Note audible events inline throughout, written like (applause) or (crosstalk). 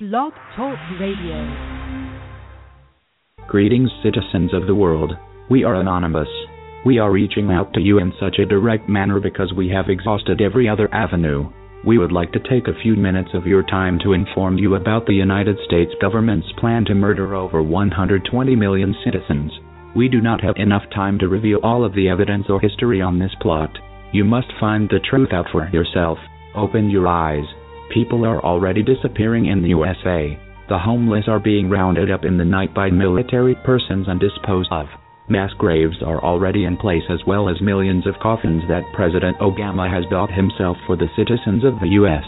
Blog Talk Radio. Greetings, citizens of the world. We are anonymous. We are reaching out to you in such a direct manner because we have exhausted every other avenue. We would like to take a few minutes of your time to inform you about the United States government's plan to murder over 120 million citizens. We do not have enough time to reveal all of the evidence or history on this plot. You must find the truth out for yourself. Open your eyes. People are already disappearing in the USA. The homeless are being rounded up in the night by military persons and disposed of. Mass graves are already in place as well as millions of coffins that President Obama has bought himself for the citizens of the U.S.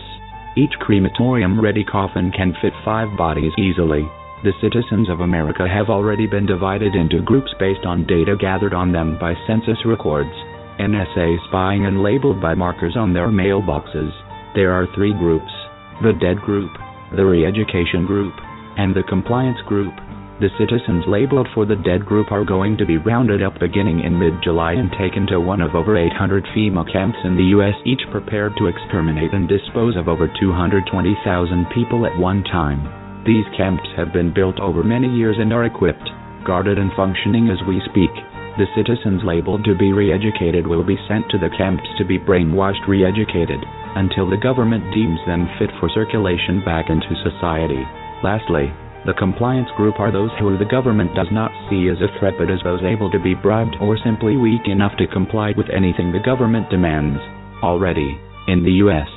Each crematorium ready coffin can fit five bodies easily. The citizens of America have already been divided into groups based on data gathered on them by census records, NSA spying, and labeled by markers on their mailboxes. There are three groups the dead group, the re education group, and the compliance group. The citizens labeled for the dead group are going to be rounded up beginning in mid July and taken to one of over 800 FEMA camps in the U.S., each prepared to exterminate and dispose of over 220,000 people at one time. These camps have been built over many years and are equipped, guarded, and functioning as we speak. The citizens labeled to be re educated will be sent to the camps to be brainwashed re educated until the government deems them fit for circulation back into society. Lastly, the compliance group are those who the government does not see as a threat but as those able to be bribed or simply weak enough to comply with anything the government demands. Already, in the U.S.,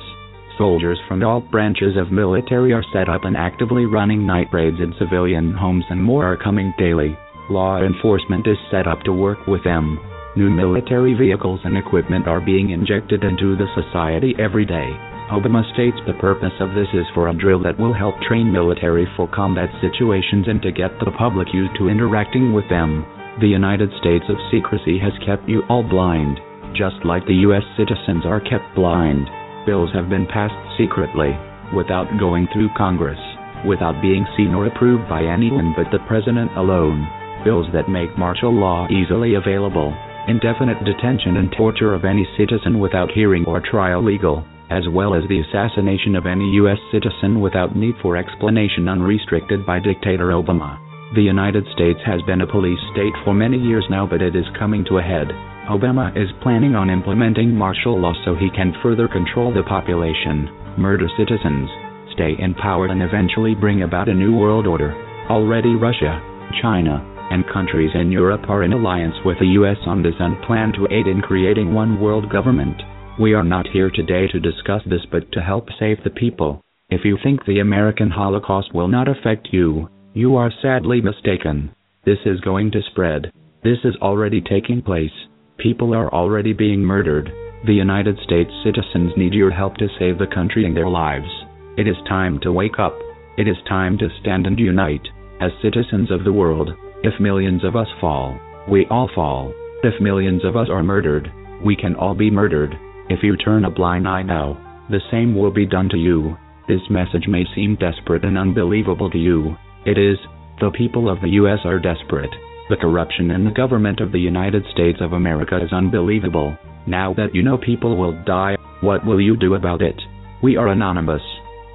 soldiers from all branches of military are set up and actively running night raids in civilian homes and more are coming daily. Law enforcement is set up to work with them. New military vehicles and equipment are being injected into the society every day. Obama states the purpose of this is for a drill that will help train military for combat situations and to get the public used to interacting with them. The United States of secrecy has kept you all blind, just like the U.S. citizens are kept blind. Bills have been passed secretly, without going through Congress, without being seen or approved by anyone but the President alone. Bills that make martial law easily available indefinite detention and torture of any citizen without hearing or trial legal, as well as the assassination of any U.S. citizen without need for explanation unrestricted by dictator Obama. The United States has been a police state for many years now, but it is coming to a head. Obama is planning on implementing martial law so he can further control the population, murder citizens, stay in power, and eventually bring about a new world order. Already, Russia, China, and countries in Europe are in alliance with the US on this and plan to aid in creating one world government. We are not here today to discuss this but to help save the people. If you think the American Holocaust will not affect you, you are sadly mistaken. This is going to spread. This is already taking place. People are already being murdered. The United States citizens need your help to save the country and their lives. It is time to wake up. It is time to stand and unite. As citizens of the world, if millions of us fall, we all fall. If millions of us are murdered, we can all be murdered. If you turn a blind eye now, the same will be done to you. This message may seem desperate and unbelievable to you. It is. The people of the U.S. are desperate. The corruption in the government of the United States of America is unbelievable. Now that you know people will die, what will you do about it? We are anonymous.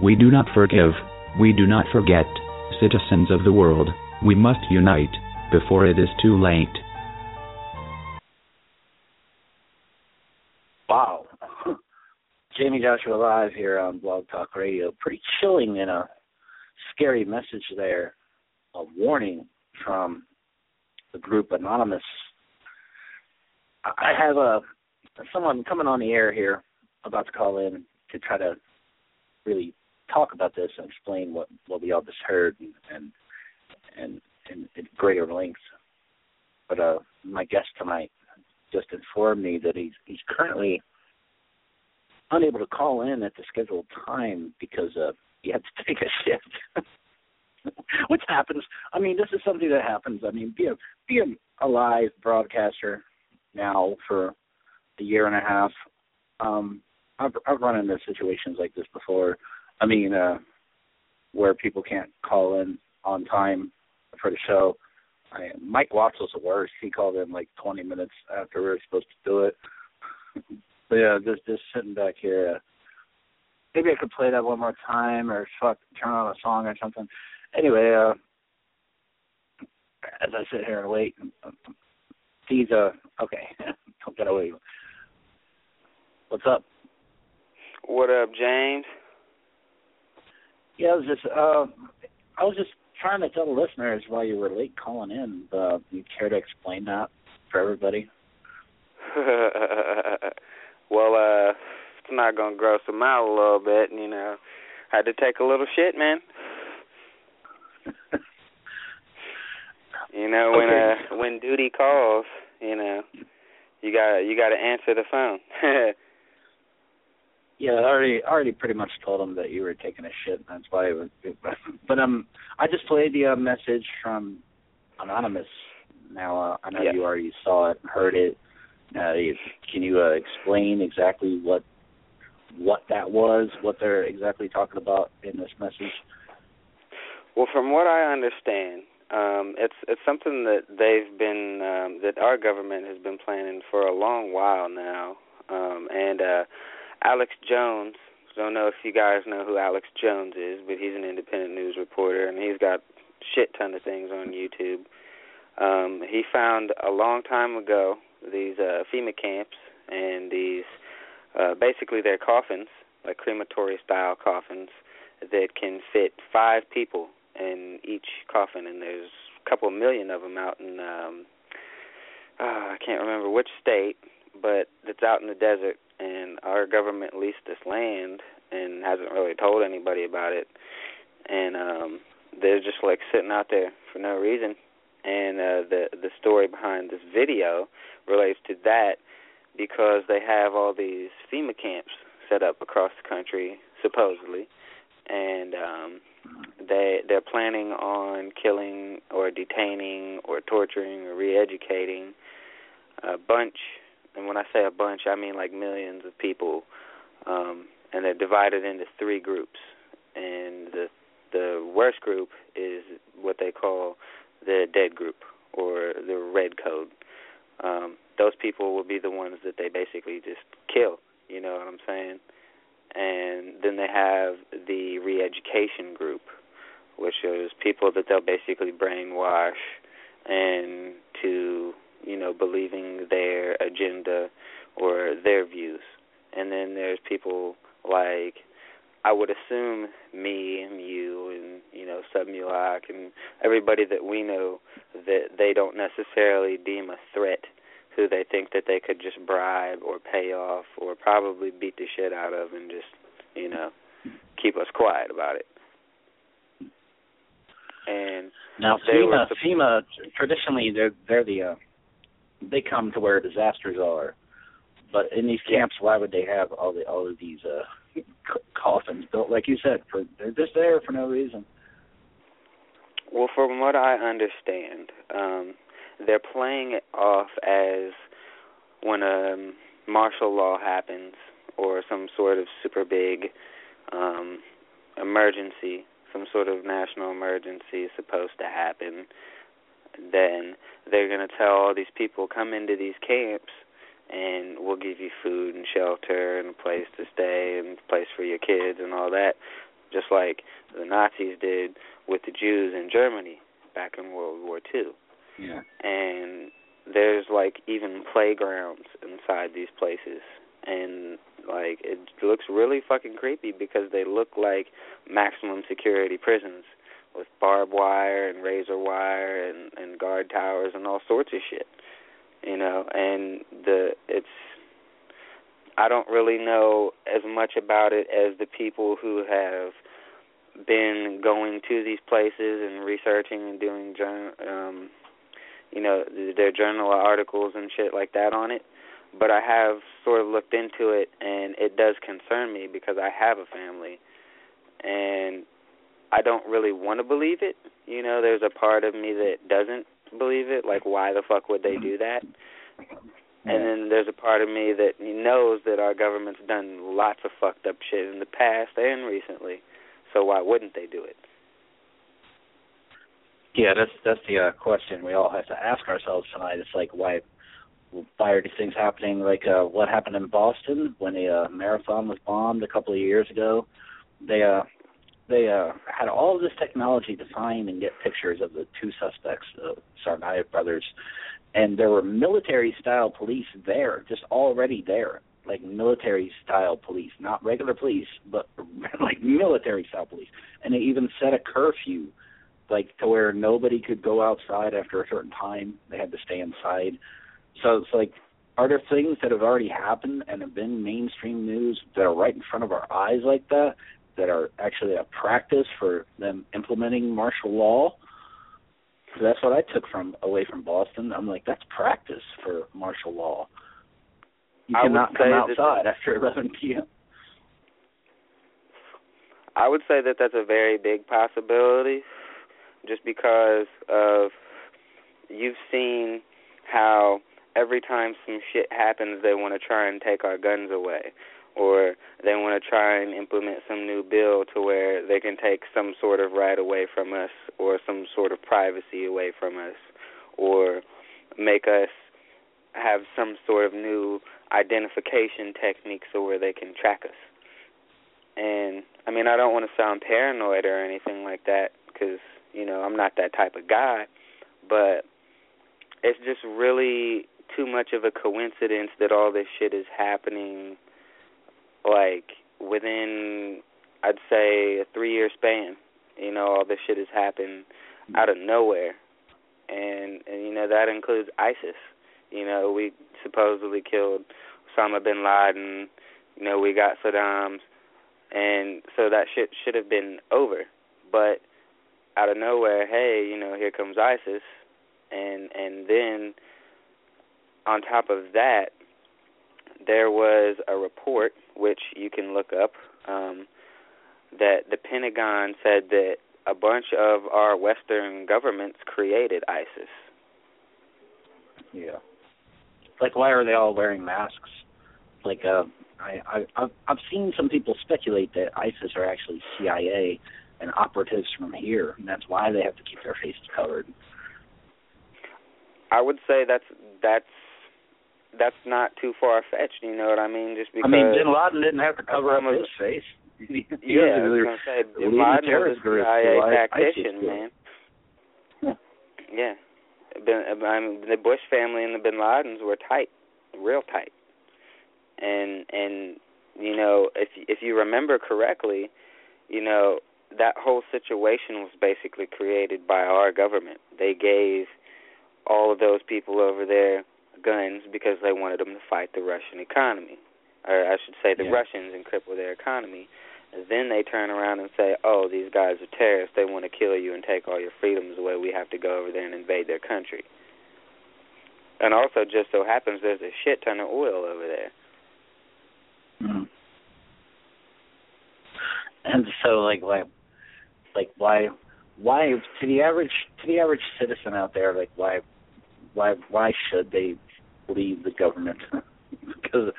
We do not forgive. We do not forget. Citizens of the world, we must unite before it is too late. Wow. (laughs) Jayme Joshua Live here on Blog Talk Radio. Pretty chilling and a scary message there. A warning from the group Anonymous. I have a someone coming on the air here about to call in to try to really talk about this and explain what what we all just heard and and and in, in greater length. But uh, my guest tonight just informed me that he's he's currently unable to call in at the scheduled time because uh, he had to (laughs) take a shift. (laughs) Which happens. I mean, this is something that happens. I mean, being being a live broadcaster now for a year and a half, um, I've, I've run into situations like this before. I mean, uh, where people can't call in on time for the show. I, Mike Watts was the worst. He called in like 20 minutes after we were supposed to do it. (laughs) but yeah, just just sitting back here, uh, maybe I could play that one more time or fuck turn on a song or something. Anyway, uh as I sit here and wait, these uh okay, (laughs) don't get away. What's up? What up, James? Yeah, I was just uh I was just trying to tell the listeners why you were late calling in. Uh, you care to explain that for everybody? (laughs) well, uh, it's not gonna gross them out a little bit, you know. Had to take a little shit, man. you know when okay. uh when duty calls, you know, you got you got to answer the phone. (laughs) yeah, I already already pretty much told them that you were taking a shit. and That's why it was. (laughs) But um, I just played the uh, message from anonymous. Now uh, I know Yeah. you already saw it, and heard it. Uh, you- can you uh, explain exactly what what that was? What they're exactly talking about in this message? Well, from what I understand, um, it's it's something that they've been um, that our government has been planning for a long while now. Um, and uh, Alex Jones, don't know if you guys know who Alex Jones is, but he's an independent news reporter, and he's got shit ton of things on YouTube. Um, he found a long time ago these uh, FEMA camps and these uh, basically they're coffins, like crematory style coffins that can fit five people in each coffin, and there's a couple million of them out in um, uh, I can't remember which state, but it's out in the desert, and our government leased this land and hasn't really told anybody about it, and um, they're just like sitting out there for no reason. And uh, the the story behind this video relates to that because they have all these FEMA camps set up across the country, supposedly, and um, they they're planning on killing or detaining or torturing or re-educating a bunch. And when I say a bunch, I mean like millions of people. Um, and they're divided into three groups. And the the worst group is what they call the dead group or the red code. Um, those people will be the ones that they basically just kill. You know what I'm saying? And then they have the re-education group, which is people that they'll basically brainwash and to you know believing their agenda or their views. And then there's people like I would assume me and you and you know Submulak and everybody that we know that they don't necessarily deem a threat who they think that they could just bribe or pay off or probably beat the shit out of and just you know keep us quiet about it. And Now were FEMA, FEMA traditionally they're they're the uh, they come to where disasters are, but in these camps, why would they have all the all of these uh, c- coffins built? Like you said, for they're just there for no reason. Well, from what I understand, um, they're playing it off as when a um, martial law happens or some sort of super big um, emergency, some sort of national emergency is supposed to happen. Then they're going to tell all these people come into these camps and we'll give you food and shelter and a place to stay and a place for your kids and all that, just like the Nazis did with the Jews in Germany back in World War Two. Yeah. And there's like even playgrounds inside these places and like it looks really fucking creepy because they look like maximum security prisons with barbed wire and razor wire and and guard towers and all sorts of shit you know and the it's I don't really know as much about it as the people who have been going to these places and researching and doing um you know their journal articles and shit like that on it but I have sort of looked into it and it does concern me because I have a family and I don't really want to believe it. You know, there's a part of me that doesn't believe it like why the fuck would they do that? And then there's a part of me that knows that our government's done lots of fucked up shit in the past and recently. So why wouldn't they do it? Yeah, that's that's the uh, question we all have to ask ourselves tonight. It's like why why are these things happening? Like uh, what happened in Boston when a uh, marathon was bombed a couple of years ago. They uh, they uh, had all this technology to find and get pictures of the two suspects, the Tsarnaev brothers, and there were military-style police there, just already there, like military-style police, not regular police, but (laughs) like military-style police, and they even set a curfew, like to where nobody could go outside after a certain time; they had to stay inside. So it's like, are there things that have already happened and have been mainstream news that are right in front of our eyes like that? That are actually a practice for them implementing martial law. So that's what I took from away from Boston. I'm like, that's practice for martial law. You I cannot come outside after 11 p.m. I would say that that's a very big possibility, just because of you've seen how every time some shit happens, they want to try and take our guns away or they want to try and implement some new bill to where they can take some sort of right away from us or some sort of privacy away from us or make us have some sort of new identification technique so where they can track us. And I mean, I don't want to sound paranoid or anything like that because, you know, I'm not that type of guy, but it's just really too much of a coincidence that all this shit is happening like within I'd say a three year span. You know, all this shit has happened out of nowhere. And and you know, that includes ISIS. You know, we supposedly killed Osama bin Laden, you know, we got Saddam's and so that shit should have been over. But out of nowhere, hey, you know, here comes ISIS and and then on top of that, there was a report which you can look up um, that the Pentagon said that a bunch of our Western governments created ISIS. Yeah. Like, why are they all wearing masks? Like, uh, I, I, I've, I've seen some people speculate that ISIS are actually CIA and operatives from here, and that's why they have to keep their faces covered. I would say that's that's that's not too far fetched. You know what I mean? Just because I mean, Bin Laden didn't have to cover up his face. (laughs) yeah, I was gonna say Bin Laden was a CIA tactician, man. yeah, bin, uh, I mean, the Bush family and the Bin Ladens were tight, real tight, and and you know if if you remember correctly, you know that whole situation was basically created by our government. They gave all of those people over there guns because they wanted them to fight the Russian economy, or I should say the yeah. Russians and cripple their economy. And then they turn around and say, "Oh, these guys are terrorists. They want to kill you and take all your freedoms away. We have to go over there and invade their country." And also, just so happens there's a shit ton of oil over there. Mm-hmm. And so, like, why, like, why, why to the average to the average citizen out there, like, why, why, why should they leave the government. (laughs) Because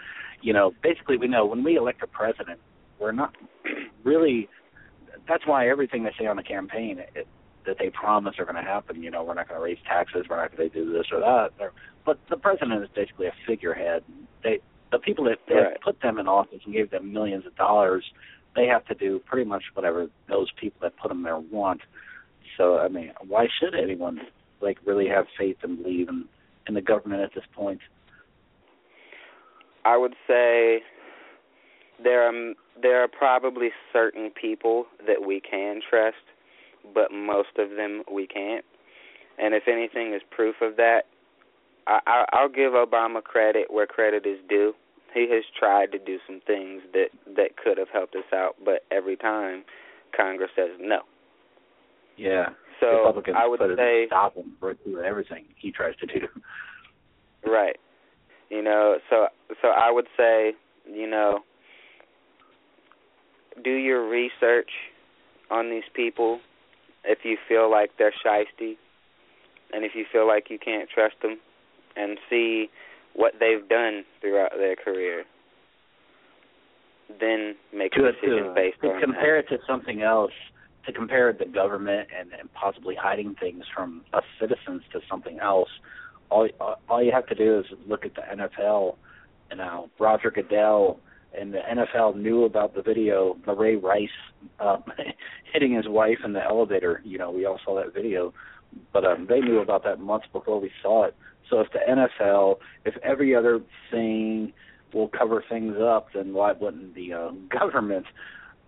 you know basically we know when we elect a president we're not really that's why everything they say on the campaign it, that they promise are going to happen you know we're not going to raise taxes we're not going to do this or that. They're, but the president is basically a figurehead. They the people that, that right. put them in office and gave them millions of dollars they have to do pretty much whatever those people that put them there want. So i mean why should anyone like really have faith and believe in in the government at this point? I would say there are there are probably certain people that we can trust, but most of them we can't. And if anything is proof of that, I, I, I'll give Obama credit where credit is due. He has tried to do some things that that could have helped us out, but every time Congress says no. Yeah. So Republicans I would put say stop him for doing everything he tries to do. Right. You know, so so I would say, you know, do your research on these people if you feel like they're shisty and if you feel like you can't trust them and see what they've done throughout their career. Then make to, a decision to, based to on compare that. it to something else, to compare the government and, and possibly hiding things from us citizens to something else all all you have to do is look at the NFL. You know, Roger Goodell and the NFL knew about the video, the Ray Rice uh, (laughs) hitting his wife in the elevator. You know, we all saw that video, but um, they knew about that months before we saw it. So if the NFL, if every other thing will cover things up, then why wouldn't the uh, government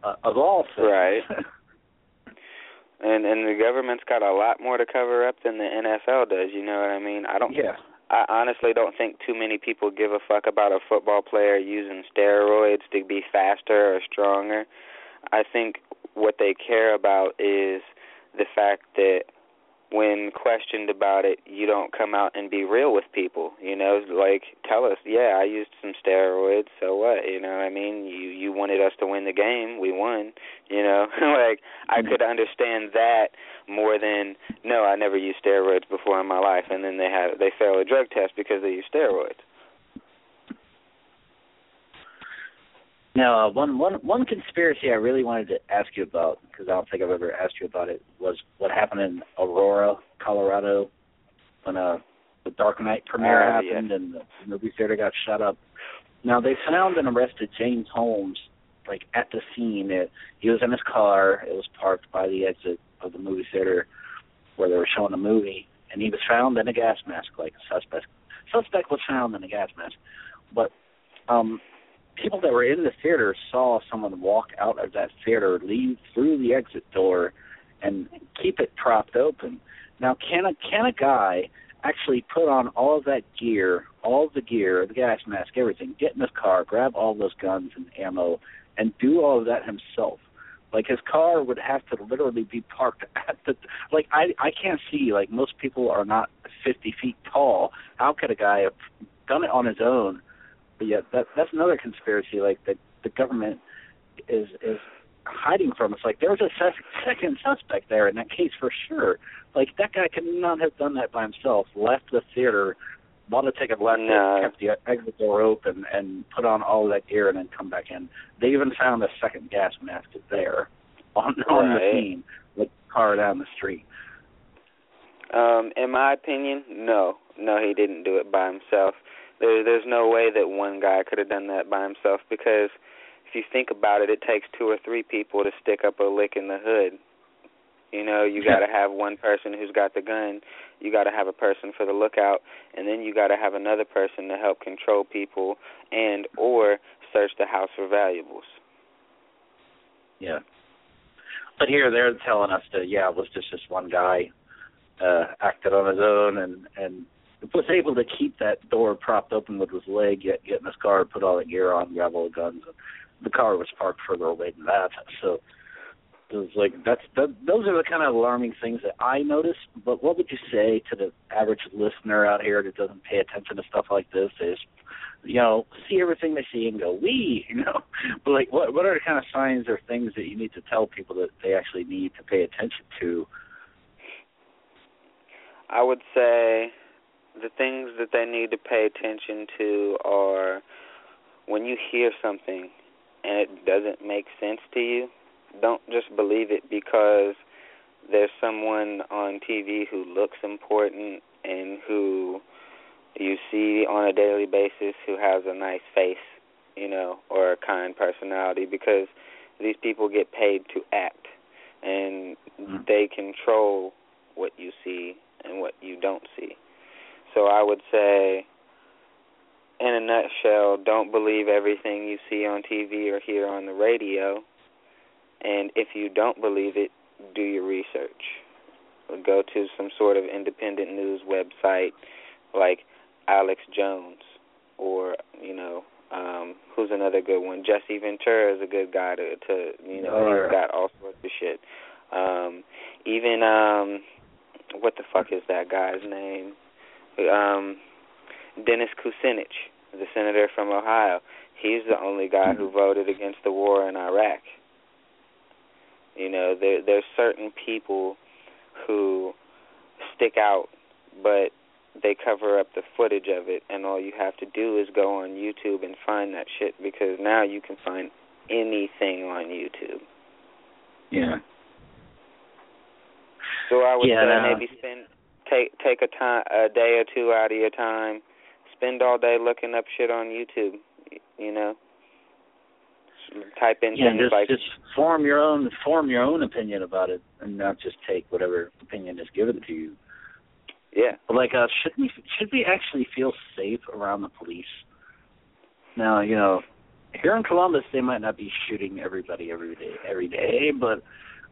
uh, of all things? Right. (laughs) and and the government's got a lot more to cover up than the NFL does. You know what I mean? I don't. Yeah. I honestly don't think too many people give a fuck about a football player using steroids to be faster or stronger. I think what they care about is the fact that when questioned about it, you don't come out and be real with people. You know, like tell us, yeah, I used some steroids, so what? You know, what I mean, you you wanted us to win the game, we won. You know, (laughs) like I could understand that more than no, I never used steroids before in my life, and then they have they fail a drug test because they use steroids. Now, uh, one one one conspiracy I really wanted to ask you about because I don't think I've ever asked you about it was what happened in Aurora, Colorado, when uh, the Dark Knight premiere uh, happened yeah. and the movie theater got shut up. Now they found and arrested James Holmes like at the scene. It, he was in his car. It was parked by the exit of the movie theater where they were showing the movie, and he was found in a gas mask, like a suspect. Suspect was found in a gas mask, but um people that were in the theater saw someone walk out of that theater, leave through the exit door, and keep it propped open. Now, can a can a guy actually put on all of that gear, all the gear, the gas mask, everything, get in his car, grab all those guns and ammo, and do all of that himself? Like his car would have to literally be parked (laughs) at the like I I can't see like most people are not 50 feet tall. How could a guy have done it on his own? But yet that that's another conspiracy. Like the the government is is hiding from us. Like there was a sec- second suspect there in that case for sure. Like that guy could not have done that by himself. Left the theater, bought a ticket, left No. kept the exit door open, and put on all that gear and then come back in. They even found a second gas mask there on (laughs) on the scene, the car down the street. Um, in my opinion, no, no, he didn't do it by himself. There, there's no way that one guy could have done that by himself because if you think about it, it takes two or three people to stick up a lick in the hood. You know, you got to have one person who's got the gun, you got to have a person for the lookout, and then you got to have another person to help control people and or search the house for valuables. Yeah. But here they're telling us that yeah, it was just this one guy uh acted on his own and and was able to keep that door propped open with his leg, yet get in his car, put all the gear on, grab all the guns. The car was parked further away than that, so it was like that's that, those are the kind of alarming things that I notice. But what would you say to the average listener out here that doesn't pay attention to stuff like this? Is you know see everything they see and go we (laughs) you know but like what what are the kind of signs or things that you need to tell people that they actually need to pay attention to I would say the things that they need to pay attention to are when you hear something and it doesn't make sense to you, don't just believe it because there's someone on TV who looks important and who you see on a daily basis who has a nice face, you know, or a kind personality because these people get paid to act and Mhm. they control what you see and what you don't see. So I would say, in a nutshell, don't believe everything you see on TV or hear on the radio. And if you don't believe it, do your research. Go to some sort of independent news website like Alex Jones or, you know, um, who's another good one? Jesse Ventura is a good guy to, to you know, Oh, he's yeah. got all sorts of shit. Um, even um what the fuck is that guy's name? Um Dennis Kucinich, the senator from Ohio. He's the only guy who voted against the war in Iraq. You know, there there's certain people who stick out but they cover up the footage of it and all you have to do is go on YouTube and find that shit because now you can find anything on YouTube. yeah So I would Yeah, say no. maybe spend take take a time a day or two out of your time. Spend all day looking up shit on YouTube. You know, type in yeah, things just like just form your own form your own opinion about it, and not just take whatever opinion is given to you. yeah. But like, uh, should we should we actually feel safe around the police? Now, you know, here in Columbus, they might not be shooting everybody every day, every day, but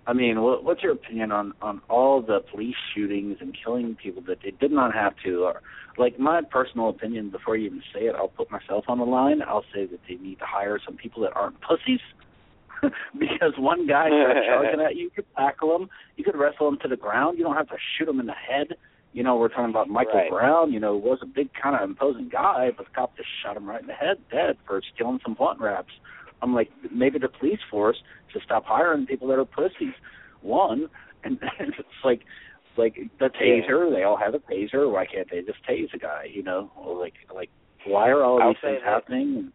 I mean, what, what's your opinion on on all the police shootings and killing people that they did not have to? Or, like my personal opinion, before you even say it, I'll put myself on the line. I'll say that they need to hire some people that aren't pussies. (laughs) because one guy starts (laughs) charging at you, you could tackle him, you could wrestle him to the ground. You don't have to shoot him in the head. You know, we're talking about Michael Right. Brown. You know, was a big kind of imposing guy, but the cop just shot him right in the head, dead for stealing some blunt wraps. I'm like, maybe the police force should stop hiring people that are pussies. One, and, (laughs) and it's like, like the taser. They all have a taser. Why can't they just tase a guy? You know, or like, like, why are all I'll these things happening?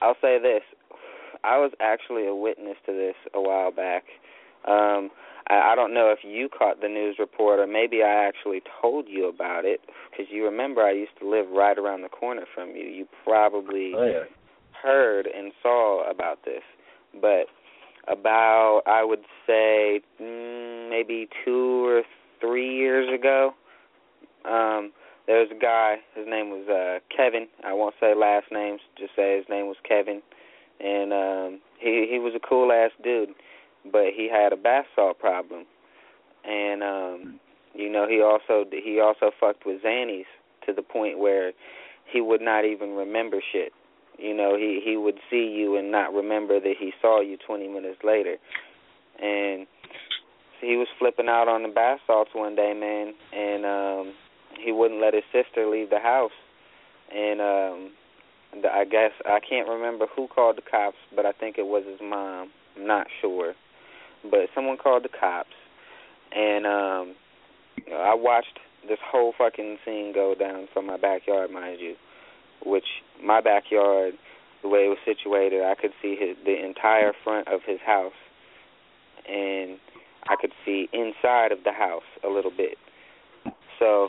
I'll say this. I was actually a witness to this a while back. Um, I, I don't know if you caught the news report or maybe I actually told you about it because you remember I used to live right around the corner from you. You probably Oh yeah. Heard and saw about this, but about I would say mm, maybe two or three years ago, um, there was a guy. His name was uh, Kevin. I won't say last names. Just say his name was Kevin, and um, he he was a cool ass dude, but he had a bath salt problem, and um, you know he also he also fucked with Xannies to the point where he would not even remember shit. You know, he he would see you and not remember that he saw you 20 minutes later. And he was flipping out on the bath salts one day, man, and um he wouldn't let his sister leave the house. And um the, I guess I can't remember who called the cops, but I think it was his mom. I'm not sure. But someone called the cops and um I watched this whole fucking scene go down from my backyard, mind you which my backyard, the way it was situated, I could see his, the entire front of his house, and I could see inside of the house a little bit. So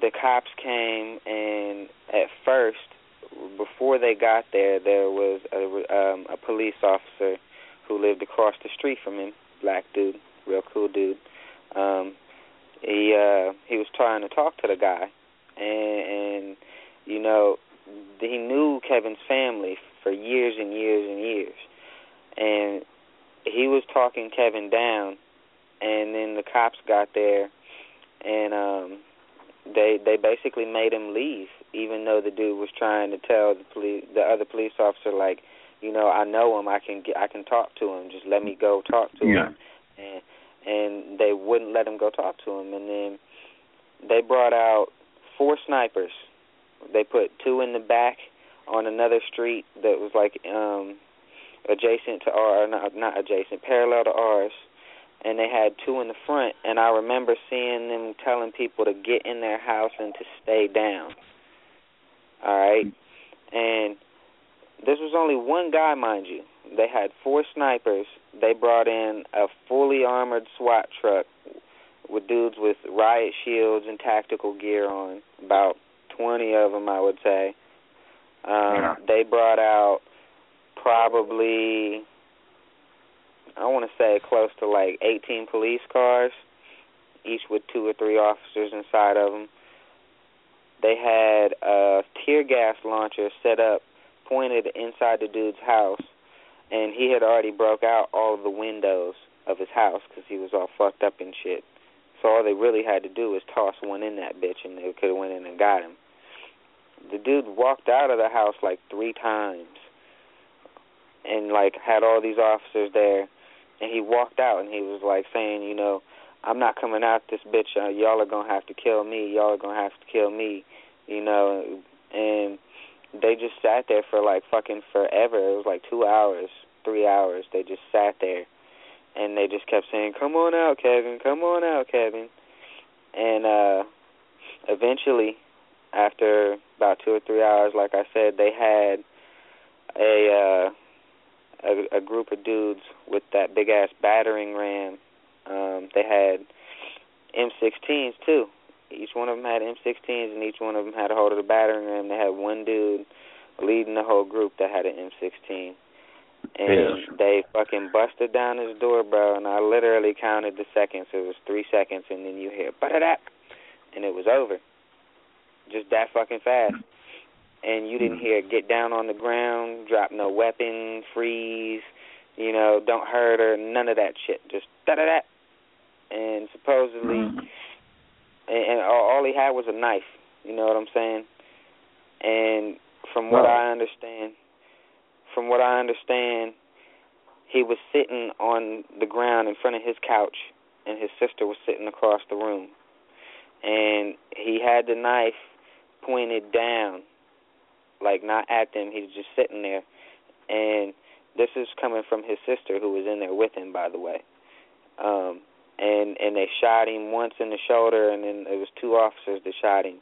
the cops came, and at first, before they got there, there was a um, a police officer who lived across the street from him, black dude, real cool dude. Um, he uh, he was trying to talk to the guy, and, and you know, he knew Kevin's family for years and years and years. And he was talking Kevin down and then the cops got there and um they they basically made him leave even though the dude was trying to tell the police the other police officer like, you know, I know him, I can get I can talk to him, just let me go talk to Yeah. him. And and they wouldn't let him go talk to him and then they brought out four snipers they put two in the back on another street that was like um adjacent to our not not adjacent, parallel to ours. And they had two in the front and I remember seeing them telling people to get in their house and to stay down. All right? And this was only one guy, mind you. They had four snipers. They brought in a fully armored SWAT truck with dudes with riot shields and tactical gear on, about 20 of them, I would say. Um, Yeah. They brought out probably, I want to say, close to like 18 police cars, each with two or three officers inside of them. They had a tear gas launcher set up, pointed inside the dude's house, and he had already broke out all of the windows of his house because he was all fucked up and shit. So all they really had to do was toss one in that bitch, and they could have went in and got him. The dude walked out of the house like three times, and like had all these officers there, and he walked out and he was like saying, you know, I'm not coming out this bitch. Uh, y'all are gonna have to kill me. Y'all are gonna have to kill me, you know. And they just sat there for like fucking forever. It was like two hours, three hours. They just sat there, and they just kept saying, "Come on out, Kevin. Come on out, Kevin." And uh eventually, after about two or three hours, like I said, they had a uh a, a group of dudes with that big ass battering ram. Um, they had M16s too. Each one of them had M16s, and each one of them had a hold of the battering ram. They had one dude leading the whole group that had an M16, and Yes. they fucking busted down his door, bro. And I literally counted the seconds. It was three seconds, and then you hear "ba-da-da," and it was over. Just that fucking fast. And you didn't hear "get down on the ground," "drop no weapon," "freeze," you know, "don't hurt her," none of that shit. Just da-da-da. And supposedly Mm. and, and all, all he had was a knife. You know what I'm saying? And from what Right. I understand, from what I understand, he was sitting on the ground in front of his couch, and his sister was sitting across the room, and he had the knife pointed down, like not at them. He was just sitting there, and this is coming from his sister who was in there with him, by the way. Um, and and they shot him once in the shoulder, and then it was two officers that shot him.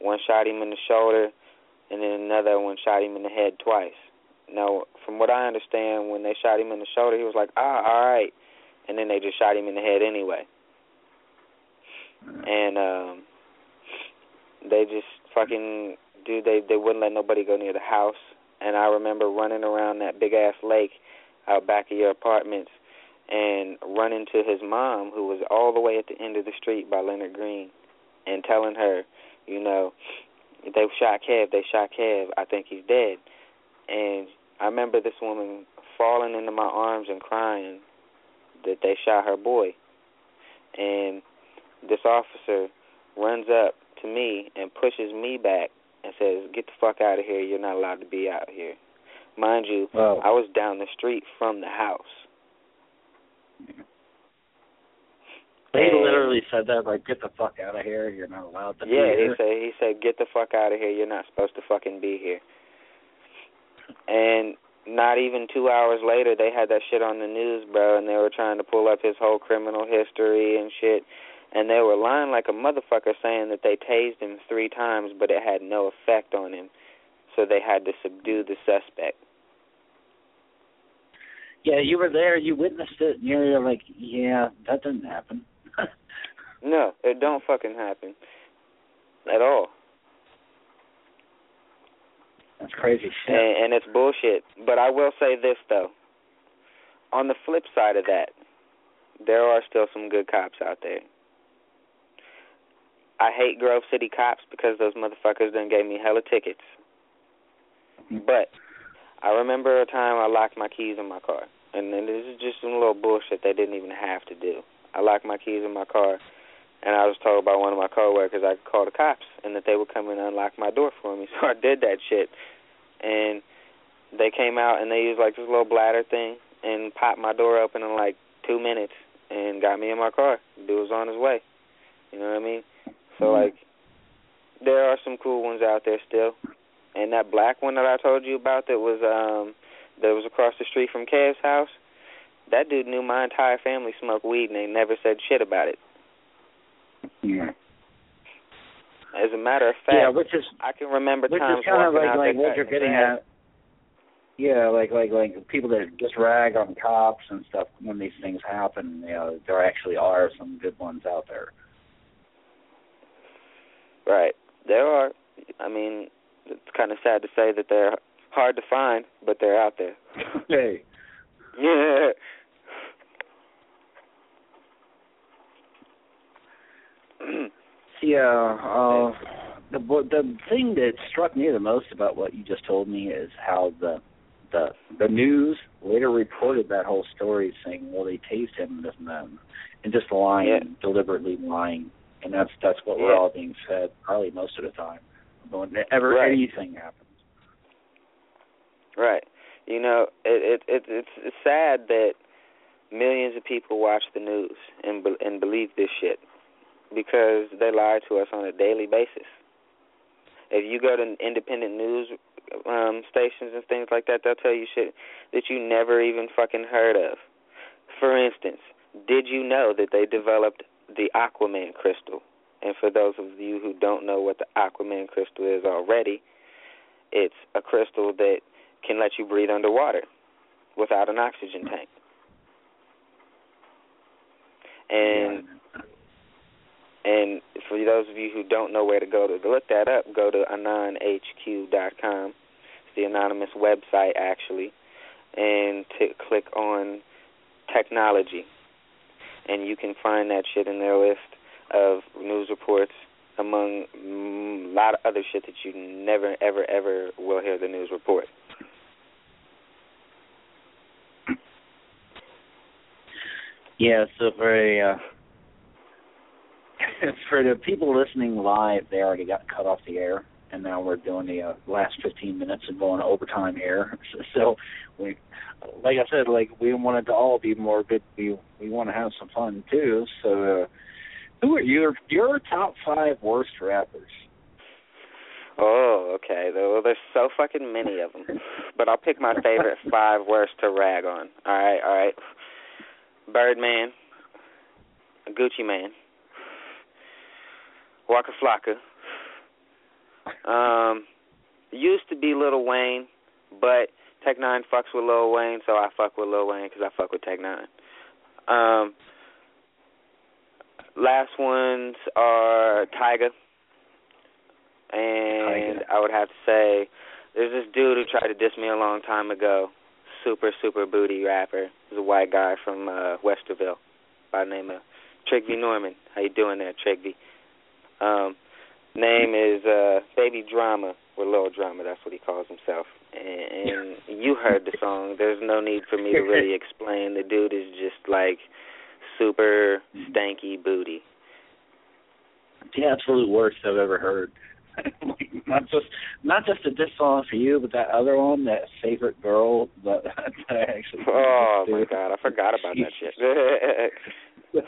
One shot him in the shoulder, and then another one shot him in the head twice. Now, from what I understand, when they shot him in the shoulder, he was like, "Ah, all right," and then they just shot him in the head anyway. And um, they just fucking dude, they they wouldn't let nobody go near the house. And I remember running around that big ass lake out back of your apartments and running to his mom, who was all the way at the end of the street by Leonard Green, and telling her, you know, they shot Kev, they shot Kev, I think he's dead. And I remember this woman falling into my arms and crying that they shot her boy. And this officer runs up to me and pushes me back and says, Get the fuck out of here, you're not allowed to be out here. Mind you, Well, I was down the street from the house. They and- literally said that, like, get the fuck out of here. You're not allowed to be Yeah, he said he said, Get the fuck out of here, you're not supposed to fucking be here. And not even two hours later they had that shit on the news, bro, and they were trying to pull up his whole criminal history and shit. And they were lying like a motherfucker saying that they tased him three times but it had no effect on him. So they had to subdue the suspect. Yeah, you were there. You witnessed it. And you're like, yeah, that didn't happen. (laughs) No, it don't fucking happen. At all. That's crazy shit. and, and it's bullshit. But I will say this though. On the flip side of that, there are still some good cops out there. I hate Grove City cops because those motherfuckers done gave me hella tickets. But I remember a time I locked my keys in my car, and then this is just some little bullshit they didn't even have to do. I locked my keys in my car, and I was told by one of my coworkers I could call the cops and that they would come and unlock my door for me. (laughs) So I did that shit, and they came out and they used like this little bladder thing and popped my door open in like two minutes and got me in my car. Dude was on his way. You know what I mean? So Mhm. like, there are some cool ones out there still. And that black one that I told you about that was um that was across the street from Kev's house, that dude knew my entire family smoked weed and they never said shit about it. Yeah. As a matter of fact, Yeah, which is I can remember which times is kind of like like what you're getting at. Yeah, like like like people that just rag on cops and stuff when these things happen. You know, there actually are some good ones out there. Right. There are. I mean, it's kind of sad to say that they're hard to find, but they're out there. (laughs) hey. Yeah. (laughs) Yeah, uh, the the thing that struck me the most about what you just told me is how the the the news later reported that whole story, saying, "Well, they tased him and this and that," and just lying, Yeah. deliberately lying, and that's that's what we're all being fed probably most of the time. But Whenever Right. anything happens. Right. You know, it, it it it's it's sad that millions of people watch the news and be, and believe this shit because they lie to us on a daily basis. If you go to independent news um stations and things like that, they'll tell you shit that you never even fucking heard of. For instance, did you know that they developed the Aquaman crystal? And for those of you who don't know what the Aquaman crystal is already, it's a crystal that can let you breathe underwater without an oxygen tank. And And for those of you who don't know where to go to look that up, go to anonhq.com. It's the anonymous website actually, and to click on technology, and you can find that shit in their list of news reports among a lot of other shit that you never, ever, ever will hear the news report. Yeah, so for uh, (laughs) for the people listening live, they already got cut off the air, and now we're doing the uh, last 15 minutes and going overtime here. So, (laughs) so we, like I said, like we want it to all be more. We we want to have some fun too. So, uh, who are your your top five worst rappers? Oh, okay. Well, there's so fucking many of them, but I'll pick my favorite (laughs) five worst to rag on. All right, all right. Birdman, Gucci Mane, Waka Flocka. Um, used to be Lil Wayne, but Tech N9ne fucks with Lil Wayne, so I fuck with Lil Wayne because I fuck with Tech N9ne. Um, last ones are Tyga, and Tyga. I would have to say there's this dude who tried to diss me a long time ago. Super super booty rapper. He's a white guy from uh, Westerville by the name of Trick V Norman. How you doing there, Trick V? Um, name is uh, Baby Drama or Little Drama. That's what he calls himself. And, and (laughs) you heard the song. There's no need for me to really (laughs) explain. The dude is just like super stanky booty. The absolute worst I've ever heard. (laughs) not just not just a diss song for you, but that other one, that favorite girl that, that I actually. Oh my god, I forgot about that shit.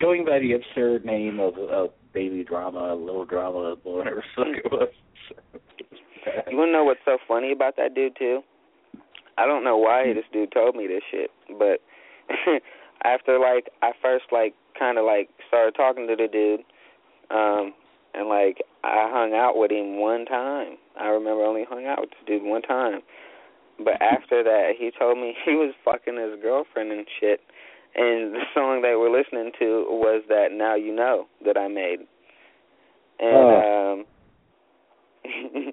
Going by the absurd name of, of baby drama, little drama, whatever the it was. (laughs) you wanna know what's so funny about that dude too? I don't know why this dude told me this shit, but (laughs) after like I first like kind of like started talking to the dude, um, and like I hung out with him one time. I remember only hung out with this dude one time. But after that, he told me (laughs) he was fucking his girlfriend and shit. And the song they were listening to was that "Now You Know" that I made. And um, (laughs)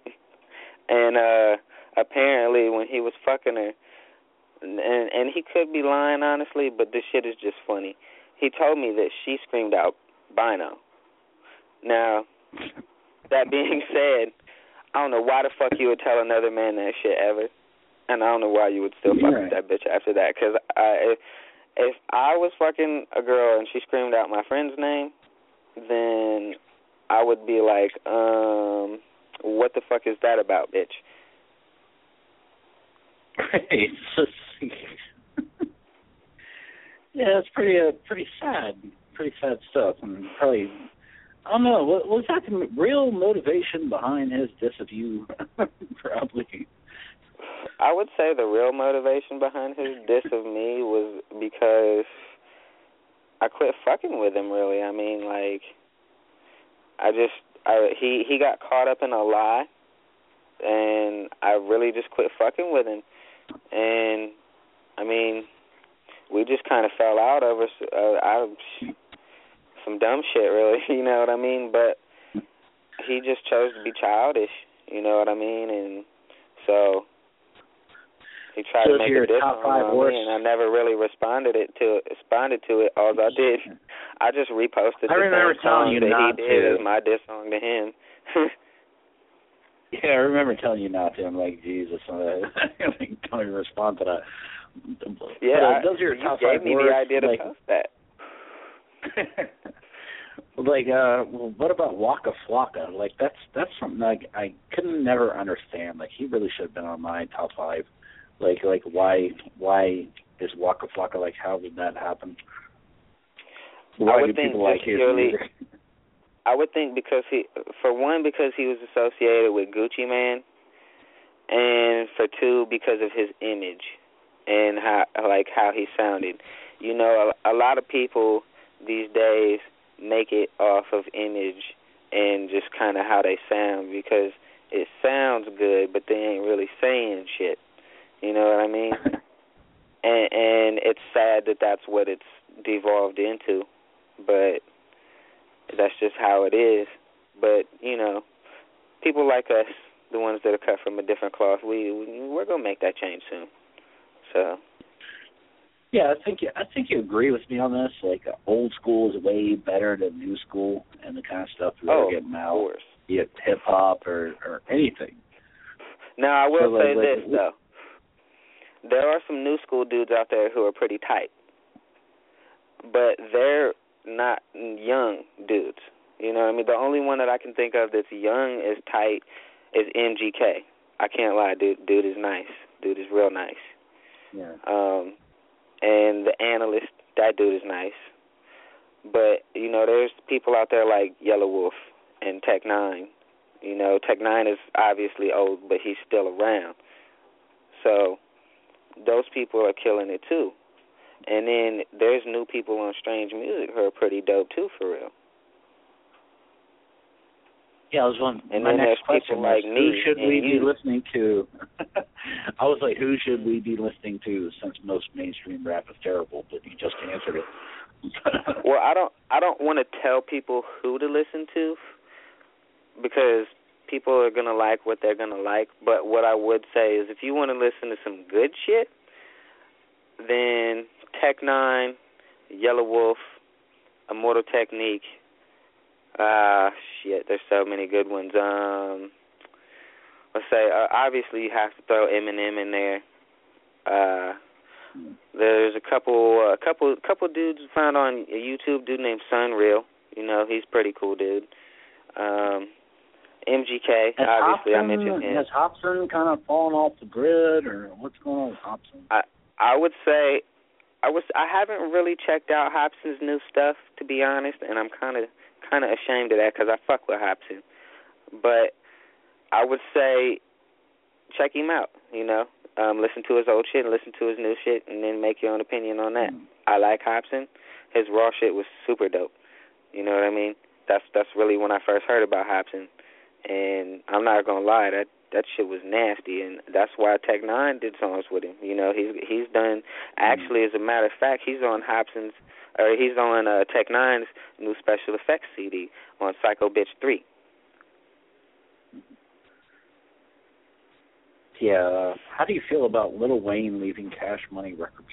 and uh, apparently when he was fucking her, and and he could be lying honestly, but this shit is just funny. He told me that she screamed out "Bino." Now, that being (laughs) said, I don't know why the fuck you would tell another man that shit ever, and I don't know why you would still fuck Right. with that bitch after that. Because I, if, I was fucking a girl and she screamed out my friend's name, then I would be like, um, what the fuck is that about, bitch? Right. (laughs) Yeah, it's pretty uh, pretty sad, pretty sad stuff, and probably I don't know was that the real motivation behind his diss of you? (laughs) probably. I would say the real motivation behind his diss of me was because I quit fucking with him. Really, I mean, like, I just I he he got caught up in a lie, and I really just quit fucking with him. And I mean, we just kind of fell out over uh, I some dumb shit, really. (laughs) You know what I mean? But he just chose to be childish. You know what I mean? And so he tried So to make a diss top song five on worst- me, and I never really responded it to responded to it. All I did, I just reposted I the remember same telling song you that not he did to. as my diss song to him. (laughs) Yeah, I remember telling you not to. I'm like, Jesus, (laughs) like, don't even respond to that. yeah, But, uh, I- those are your you top gave five me worst, the idea to like, post that. (laughs) like uh well, what about Waka Flocka? Like that's that's something like I couldn't never understand. Like he really should have been on my top five. Like like why why is Waka Flocka like how did that happen? Why would do think people like his music? (laughs) I would think because he, for one, because he was associated with Gucci Mane, and for two, because of his image and how, like, how he sounded. You know, a, a lot of people these days make it off of image and just kind of how they sound because it sounds good, but they ain't really saying shit. You know what I mean? (laughs) and and it's sad that that's what it's devolved into, but that's just how it is. But you know, people like us, the ones that are cut from a different cloth, we we're gonna make that change soon. So. Yeah, I think I think you agree with me on this. Like uh, old school is way better than new school and the kind of stuff that oh, are getting out, of course. be it hip hop or or anything. Now I will So, like, say like, this though. There are some new school dudes out there who are pretty tight. But they're not young dudes. You know what I mean? The only one that I can think of that's young is tight is MGK. I can't lie, dude dude is nice. Dude is real nice. Yeah. Um and the analyst, that dude is nice. But, you know, there's people out there like Yelawolf and Tech N9ne. You know, Tech N9ne is obviously old, but he's still around. So those people are killing it too. And then there's new people on Strange Music who are pretty dope too, for real. Yeah, I was wondering. And my then next there's question people was, like who should we be listening to? (laughs) I was like, who should we be listening to? Since most mainstream rap is terrible, but you just answered it. Well, I don't I don't want to tell people who to listen to because people are to like what they're to like, but what I would say is if you want to listen to some good shit, then Tech N9ne, Yellow Wolf, Immortal Technique, ah shit, there's so many good ones. Um let's say uh, obviously you have to throw Eminem in there. Uh there's a couple, a uh, couple, couple dudes found on YouTube. Dude named Sunreal. You know, he's pretty cool dude. Um, MGK. Has obviously, Hopsin, I mentioned him. Has Hopsin kind of fallen off the grid, or what's going on with Hopsin? I I would say I was I haven't really checked out Hopsin's new stuff to be honest, and I'm kind of kind of ashamed of that because I fuck with Hopsin. But I would say check him out. You know, um, listen to his old shit, listen to his new shit, and then make your own opinion on that. Mm. I like Hopsin. His raw shit was super dope. You know what I mean? That's that's really when I first heard about Hopsin, and I'm not gonna lie that that shit was nasty, and that's why Tech N9ne did songs with him. You know, he's he's done. Actually, as a matter of fact, he's on Hopsin's, or he's on uh, Tech N9ne's new special effects CD on Psycho Bitch Three. Yeah. How do you feel about Little Wayne leaving Cash Money Records?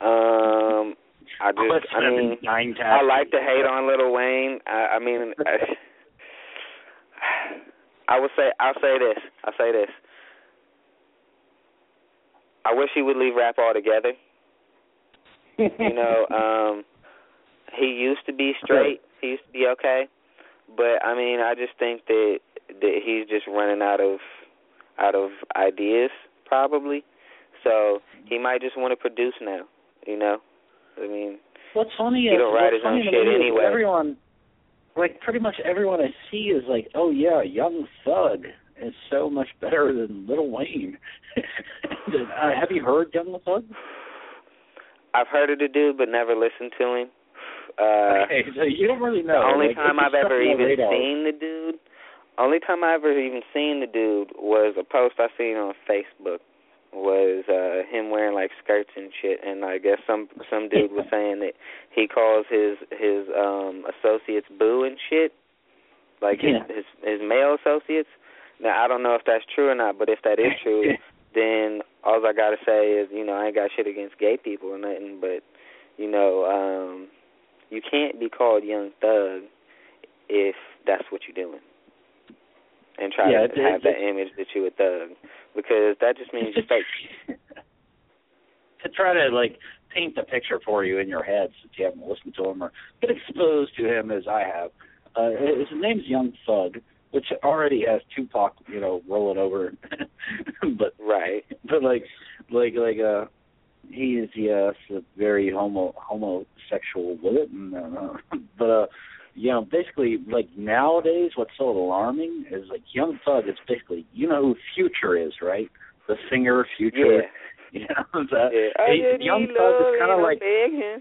Um, I just, I mean, nine I like to hate on Little Wayne. I, I mean, I, (laughs) I would say, I'll say this. I'll say this. I wish he would leave rap altogether. You know, (laughs) um, he used to be straight. He used to be okay, but I mean, I just think that that he's just running out of out of ideas, probably. So he might just want to produce now. You know, I mean, What's funny He is don't write his own shit anyway. Everyone, like pretty much everyone I see is like, oh yeah, Young Thug is so much better than Little Wayne. (laughs) uh, have you heard Young Thug? I've heard of the dude, but never listened to him. Uh, okay, so you don't really know. The only Like, time I've ever even radar. seen the dude, only time I ever even seen the dude was a post I seen on Facebook. Was uh him wearing like skirts and shit, and I guess some some dude was saying that he calls his his um associates boo and shit, like Yeah. his his his male associates. Now I don't know if that's true or not, but if that is (laughs) true, then all I gotta say is, you know, I ain't got shit against gay people or nothing, but you know, um you can't be called young thug if that's what you're doing. And try Yeah, to it- have it- that image that you're a thug. Because that just means you're fake. (laughs) to try to like paint the picture for you in your head since you haven't listened to him or get exposed to him as I have. Uh, his name's Young Thug, which already has Tupac, you know, rolling over. (laughs) but Right. but like like like uh he is yes very homo homosexual with it and uh, (laughs) but uh you know basically like nowadays what's so alarming is like young thug is basically you know who future is right the singer future Yeah. (laughs) you know that Yeah. He- young thug is kind of like begging.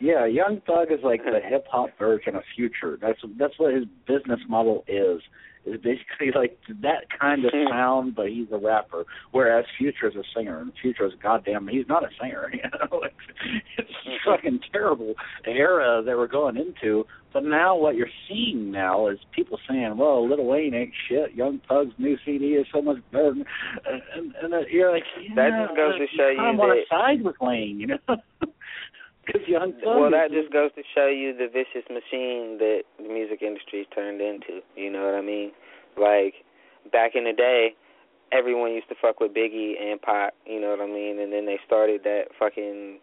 yeah young thug is like the (laughs) hip hop version of future that's that's what his business model is is basically (laughs) like that kind of hmm. sound, but he's a rapper. Whereas Future is a singer, and Future is goddamn, he's not a singer. (laughs) You know, it's, it's hmm. fucking terrible era that we're going into. But now what you're seeing now is people saying, "Well, Lil Wayne ain't shit. Young Thug's new CD is so much better." And, and, and uh, you're like, yeah, that just goes to show you I want to side with Wayne, you know. (laughs) Because Young Thug. Well, that just goes to show you the vicious machine that the music industry's turned into. You know what I mean? Like back in the day, everyone used to fuck with Biggie and Pop. You know what I mean? And then they started that fucking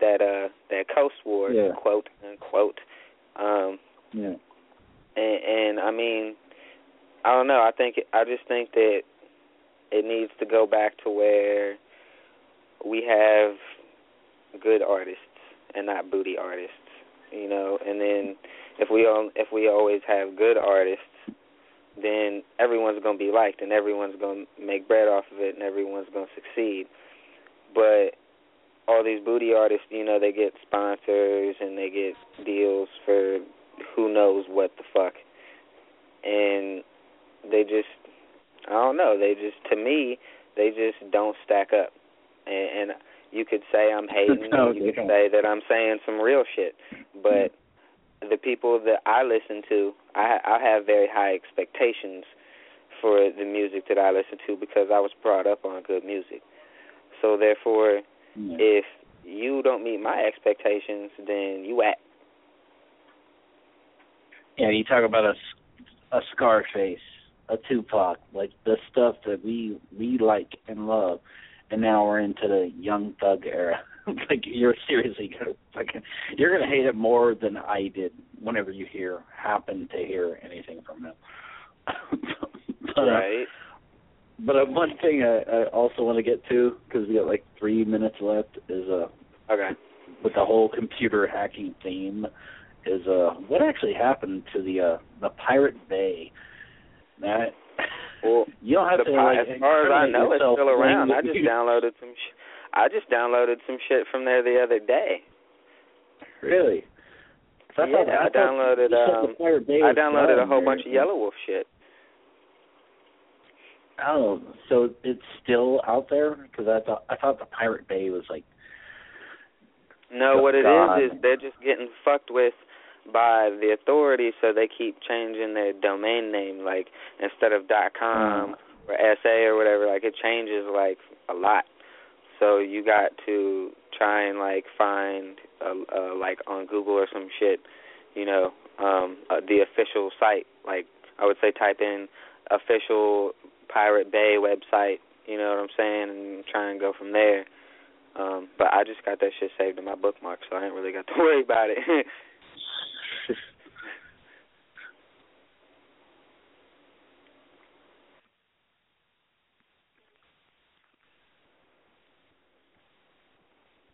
that uh that Coast War yeah. quote unquote. Um yeah. And and I mean I don't know, I think I just think that it needs to go back to where we have good artists and not booty artists, you know. And then if we all, if we always have good artists, then everyone's to be liked and everyone's to make bread off of it and everyone's to succeed. But all these booty artists, you know, they get sponsors and they get deals for who knows what the fuck. And they just I don't know, they just to me they just don't stack up. And, and you could say I'm (laughs) hating, no, you could say that I'm saying some real shit, but the people that I listen to, I I have very high expectations for the music that I listen to because I was brought up on good music. So therefore, yeah. if you don't meet my expectations, then you act. Yeah, you talk about a a Scarface, a Tupac, like the stuff that we we like and love, and now we're into the Young Thug era. (laughs) like you're seriously gonna fucking you're gonna hate it more than I did whenever you hear happen to hear anything from him. (laughs) but, right. Uh, but uh, one thing I, I also want to get to because we got like three minutes left is uh okay with the whole computer hacking theme is uh what actually happened to the uh the Pirate Bay. That well, you don't have to like as far as I know, it's still around. I just downloaded some. Sh- I just downloaded some shit from there the other day. Really? So yeah, I, I, downloaded. Um, I downloaded a whole bunch of Yelawolf shit. Oh, so it's still out there? Because I thought I thought the Pirate Bay was like. No, what it God. is is they're just getting fucked with by the authorities, so they keep changing their domain name. Like instead of dot .com mm. or SA or whatever, like it changes like a lot. So you got to try and like find uh, uh, like on Google or some shit, you know, um, uh, the official site. Like I would say, type in official Pirate Bay website. You know what I'm saying, and try and go from there. Um, but I just got that shit saved in my bookmark, so I ain't really got to (laughs) worry about it. (laughs)